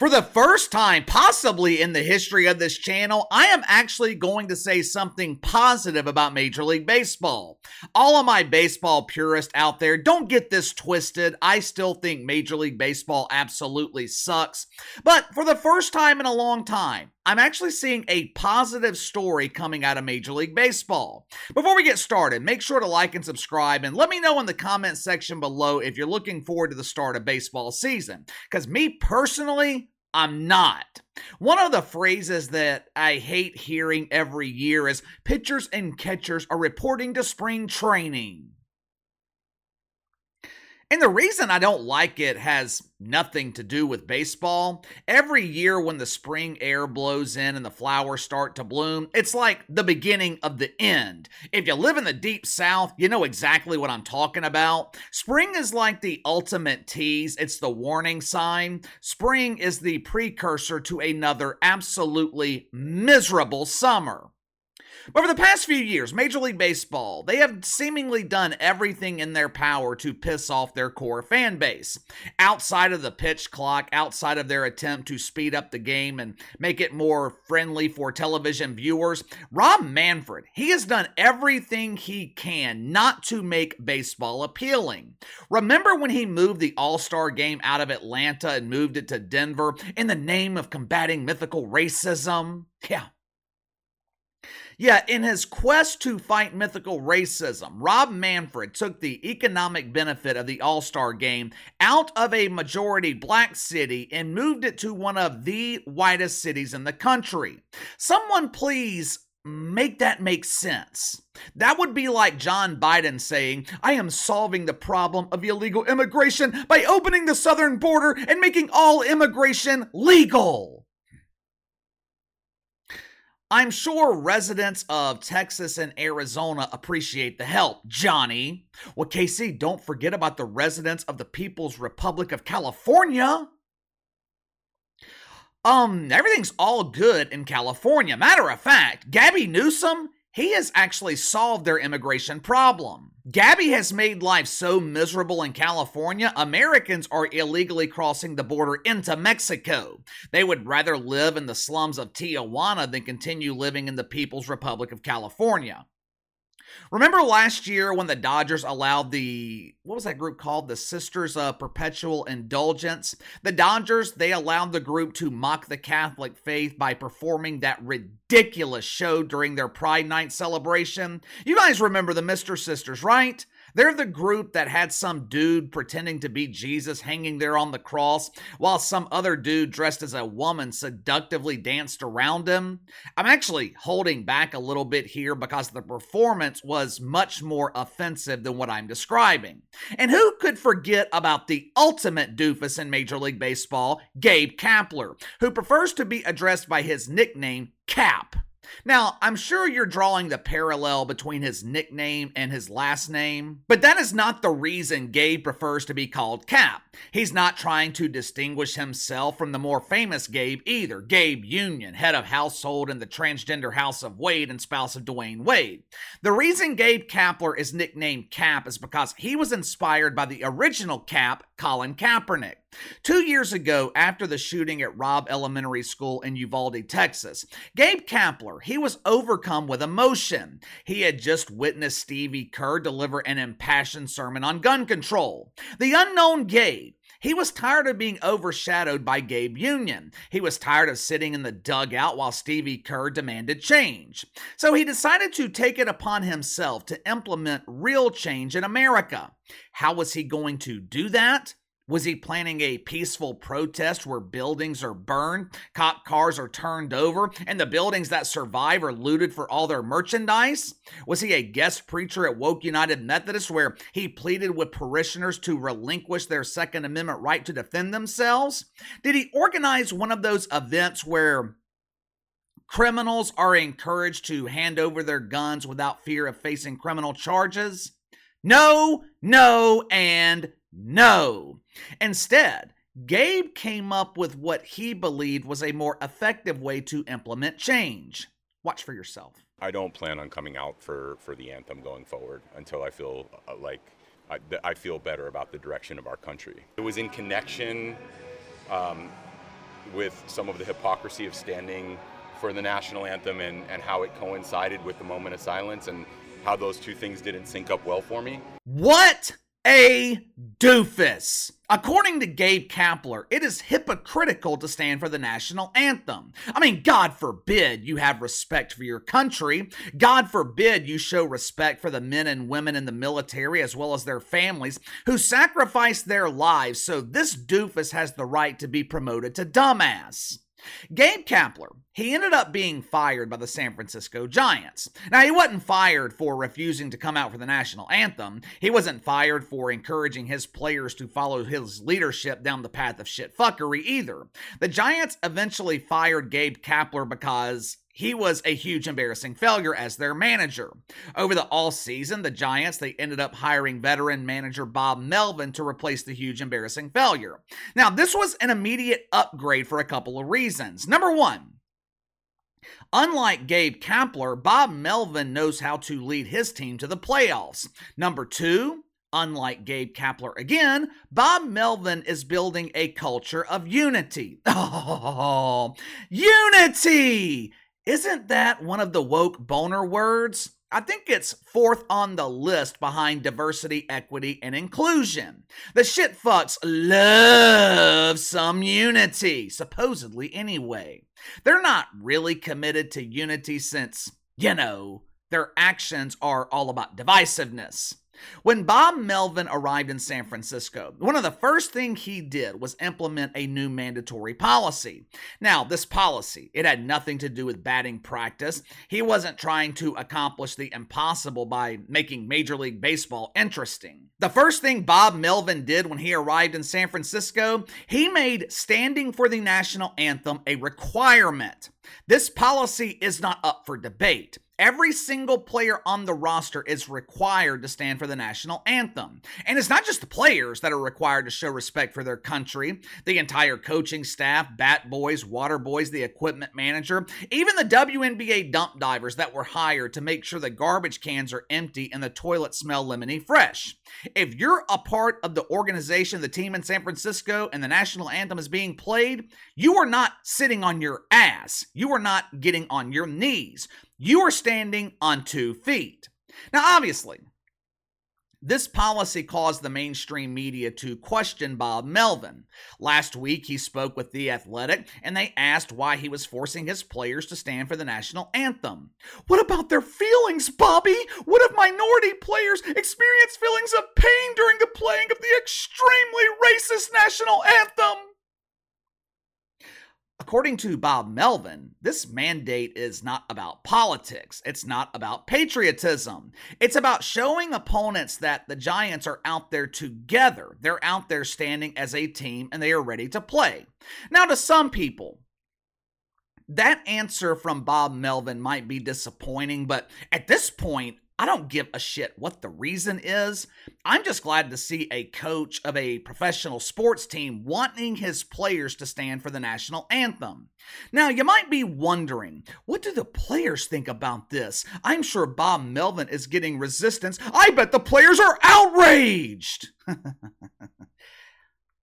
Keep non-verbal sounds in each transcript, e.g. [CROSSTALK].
For the first time, possibly in the history of this channel, I am actually going to say something positive about Major League Baseball. All of my baseball purists out there, don't get this twisted. I still think Major League Baseball absolutely sucks. But for the first time in a long time, I'm actually seeing a positive story coming out of Major League Baseball. Before we get started, make sure to like and subscribe and let me know in the comment section below if you're looking forward to the start of baseball season. Because me personally, I'm not. One of the phrases that I hate hearing every year is pitchers and catchers are reporting to spring training. And the reason I don't like it has nothing to do with baseball. Every year when the spring air blows in and the flowers start to bloom, it's like the beginning of the end. If you live in the deep south, you know exactly what I'm talking about. Spring is like the ultimate tease, it's the warning sign. Spring is the precursor to another absolutely miserable summer. For the past few years, Major League Baseball, they have seemingly done everything in their power to piss off their core fan base. Outside of the pitch clock, outside of their attempt to speed up the game and make it more friendly for television viewers, Rob Manfred, he has done everything he can not to make baseball appealing. Remember when he moved the All Star game out of Atlanta and moved it to Denver in the name of combating mythical racism? Yeah, yeah, in his quest to fight mythical racism, Rob Manfred took the economic benefit of the All Star game out of a majority black city and moved it to one of the whitest cities in the country. Someone please make that make sense. That would be like John Biden saying, I am solving the problem of illegal immigration by opening the southern border and making all immigration legal. I'm sure residents of Texas and Arizona appreciate the help, Johnny. Well, KC, don't forget about the residents of the People's Republic of California. Um, everything's all good in California. Matter of fact, Gabby Newsom, he has actually solved their immigration problem. Gabby has made life so miserable in California, Americans are illegally crossing the border into Mexico. They would rather live in the slums of Tijuana than continue living in the People's Republic of California. Remember last year when the Dodgers allowed the what was that group called? The Sisters of Perpetual Indulgence. The Dodgers, they allowed the group to mock the Catholic faith by performing that ridiculous show during their Pride Night celebration. You guys remember the Mister Sisters, right? They're the group that had some dude pretending to be Jesus hanging there on the cross while some other dude dressed as a woman seductively danced around him. I'm actually holding back a little bit here because the performance was much more offensive than what I'm describing. And who could forget about the ultimate doofus in Major League Baseball, Gabe Kapler, who prefers to be addressed by his nickname, Cap. Now, I'm sure you're drawing the parallel between his nickname and his last name, but that is not the reason Gabe prefers to be called Cap. He's not trying to distinguish himself from the more famous Gabe either, Gabe Union, head of household in the transgender house of Wade and spouse of Dwyane Wade. The reason Gabe Kapler is nicknamed Cap is because he was inspired by the original Cap, Colin Kaepernick. Two years ago, after the shooting at Robb Elementary School in Uvalde, Texas, Gabe Kapler, he was overcome with emotion. He had just witnessed Stevie Kerr deliver an impassioned sermon on gun control. The unknown Gabe, he was tired of being overshadowed by Gabe Union. He was tired of sitting in the dugout while Stevie Kerr demanded change. So he decided to take it upon himself to implement real change in America. How was he going to do that? Was he planning a peaceful protest where buildings are burned, cop cars are turned over, and the buildings that survive are looted for all their merchandise? Was he a guest preacher at Woke United Methodist where he pleaded with parishioners to relinquish their Second Amendment right to defend themselves? Did he organize one of those events where criminals are encouraged to hand over their guns without fear of facing criminal charges? No, no, and no. Instead, Gabe came up with what he believed was a more effective way to implement change. Watch for yourself. I don't plan on coming out for, for the anthem going forward until I feel uh, like I, I, feel better about the direction of our country. It was in connection um, with some of the hypocrisy of standing for the national anthem and, and how it coincided with the moment of silence and how those two things didn't sync up well for me. What a doofus. According to Gabe Kapler, it is hypocritical to stand for the national anthem. I mean, God forbid you have respect for your country. God forbid you show respect for the men and women in the military as well as their families who sacrificed their lives so this doofus has the right to be promoted to dumbass. Gabe Kapler, he ended up being fired by the San Francisco Giants. Now, he wasn't fired for refusing to come out for the national anthem. He wasn't fired for encouraging his players to follow his leadership down the path of shit fuckery either. The Giants eventually fired Gabe Kapler because he was a huge embarrassing failure as their manager. Over the all season, the Giants they ended up hiring veteran manager Bob Melvin to replace the huge embarrassing failure. Now, this was an immediate upgrade for a couple of reasons. Number 1, Unlike Gabe Kapler, Bob Melvin knows how to lead his team to the playoffs. Number 2, Unlike Gabe Kapler again, Bob Melvin is building a culture of unity. [LAUGHS] Oh, unity! Isn't that one of the woke boner words? I think it's fourth on the list behind diversity, equity, and inclusion. The shit fucks love some unity, supposedly anyway. They're not really committed to unity since, you know, their actions are all about divisiveness. When Bob Melvin arrived in San Francisco, one of the first things he did was implement a new mandatory policy. Now, this policy, it had nothing to do with batting practice. He wasn't trying to accomplish the impossible by making Major League Baseball interesting. The first thing Bob Melvin did when he arrived in San Francisco, he made standing for the national anthem a requirement. This policy is not up for debate. Every single player on the roster is required to stand for the national anthem. And it's not just the players that are required to show respect for their country. The entire coaching staff, bat boys, water boys, the equipment manager, even the WNBA dump divers that were hired to make sure the garbage cans are empty and the toilets smell lemony fresh. If you're a part of the organization, the team in San Francisco, and the national anthem is being played, you are not sitting on your ass. You are not getting on your knees. You are standing on two feet. Now, obviously, this policy caused the mainstream media to question Bob Melvin. Last week, he spoke with The Athletic, and they asked why he was forcing his players to stand for the national anthem. What about their feelings, Bobby? What if minority players experience feelings of pain during the playing of the extremely racist national anthem? According to Bob Melvin, this mandate is not about politics. It's not about patriotism. It's about showing opponents that the Giants are out there together. They're out there standing as a team and they are ready to play. Now, to some people, that answer from Bob Melvin might be disappointing, but at this point, I don't give a shit what the reason is. I'm just glad to see a coach of a professional sports team wanting his players to stand for the national anthem. Now, you might be wondering, what do the players think about this? I'm sure Bob Melvin is getting resistance. I bet the players are outraged. [LAUGHS]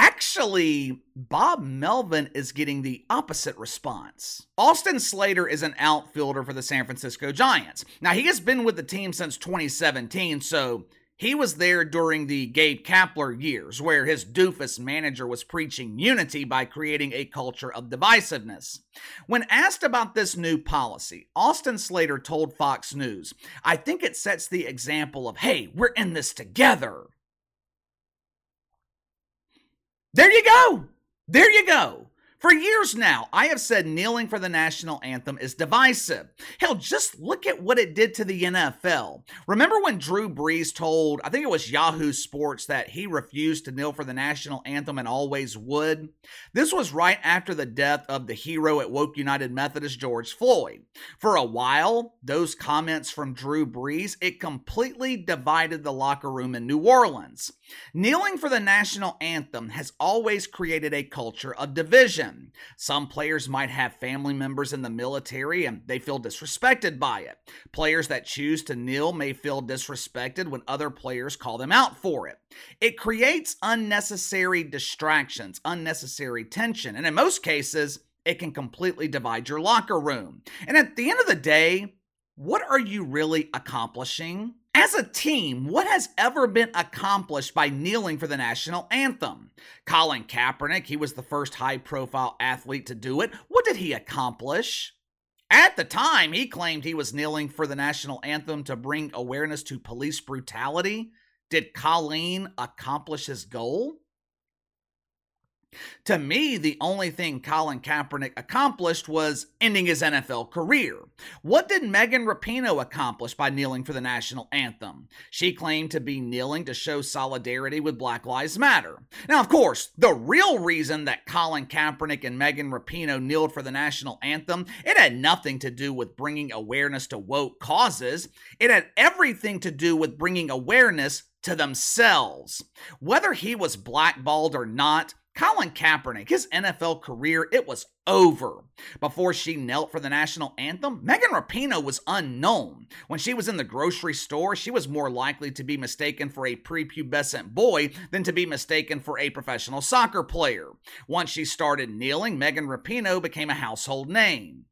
Actually, Bob Melvin is getting the opposite response. Austin Slater is an outfielder for the San Francisco Giants. Now, he has been with the team since 2017, so he was there during the Gabe Kapler years, where his doofus manager was preaching unity by creating a culture of divisiveness. When asked about this new policy, Austin Slater told Fox News, I think it sets the example of, hey, we're in this together. There you go. There you go. For years now, I have said kneeling for the national anthem is divisive. Hell, just look at what it did to the NFL. Remember when Drew Brees told, I think it was Yahoo Sports, that he refused to kneel for the national anthem and always would? This was right after the death of the hero at Woke United Methodist, George Floyd. For a while, those comments from Drew Brees, it completely divided the locker room in New Orleans. Kneeling for the national anthem has always created a culture of division. Some players might have family members in the military and they feel disrespected by it. Players that choose to kneel may feel disrespected when other players call them out for it. It creates unnecessary distractions, unnecessary tension, and in most cases, it can completely divide your locker room. And at the end of the day, what are you really accomplishing? As a team, what has ever been accomplished by kneeling for the national anthem? Colin Kaepernick, he was the first high profile athlete to do it. What did he accomplish? At the time, he claimed he was kneeling for the national anthem to bring awareness to police brutality. Did Colin accomplish his goal? To me, the only thing Colin Kaepernick accomplished was ending his NFL career. What did Megan Rapinoe accomplish by kneeling for the national anthem? She claimed to be kneeling to show solidarity with Black Lives Matter. Now, of course, the real reason that Colin Kaepernick and Megan Rapinoe kneeled for the national anthem, it had nothing to do with bringing awareness to woke causes. It had everything to do with bringing awareness to themselves. Whether he was blackballed or not, Colin Kaepernick, his NFL career, it was over. Before she knelt for the national anthem, Megan Rapinoe was unknown. When she was in the grocery store, she was more likely to be mistaken for a prepubescent boy than to be mistaken for a professional soccer player. Once she started kneeling, Megan Rapinoe became a household name.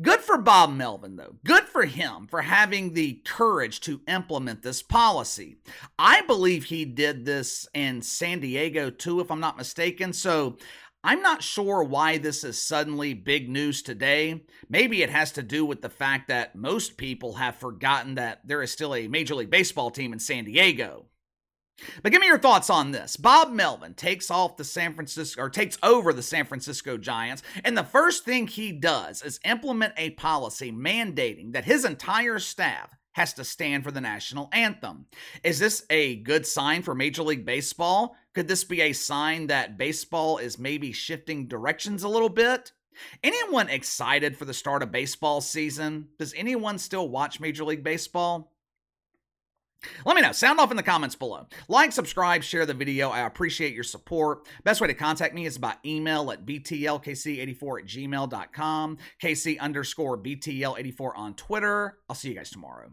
Good for Bob Melvin, though. Good for him for having the courage to implement this policy. I believe he did this in San Diego too, if I'm not mistaken. So I'm not sure why this is suddenly big news today. Maybe it has to do with the fact that most people have forgotten that there is still a Major League Baseball team in San Diego. But give me your thoughts on this. Bob Melvin takes off the San Francisco or takes over the San Francisco Giants, and the first thing he does is implement a policy mandating that his entire staff has to stand for the national anthem. Is this a good sign for Major League Baseball? Could this be a sign that baseball is maybe shifting directions a little bit? Anyone excited for the start of baseball season? Does anyone still watch Major League Baseball? Let me know. Sound off in the comments below. Like, subscribe, share the video. I appreciate your support. Best way to contact me is by email at btlkc84 at gmail.com, kc underscore btl84 on Twitter. I'll see you guys tomorrow.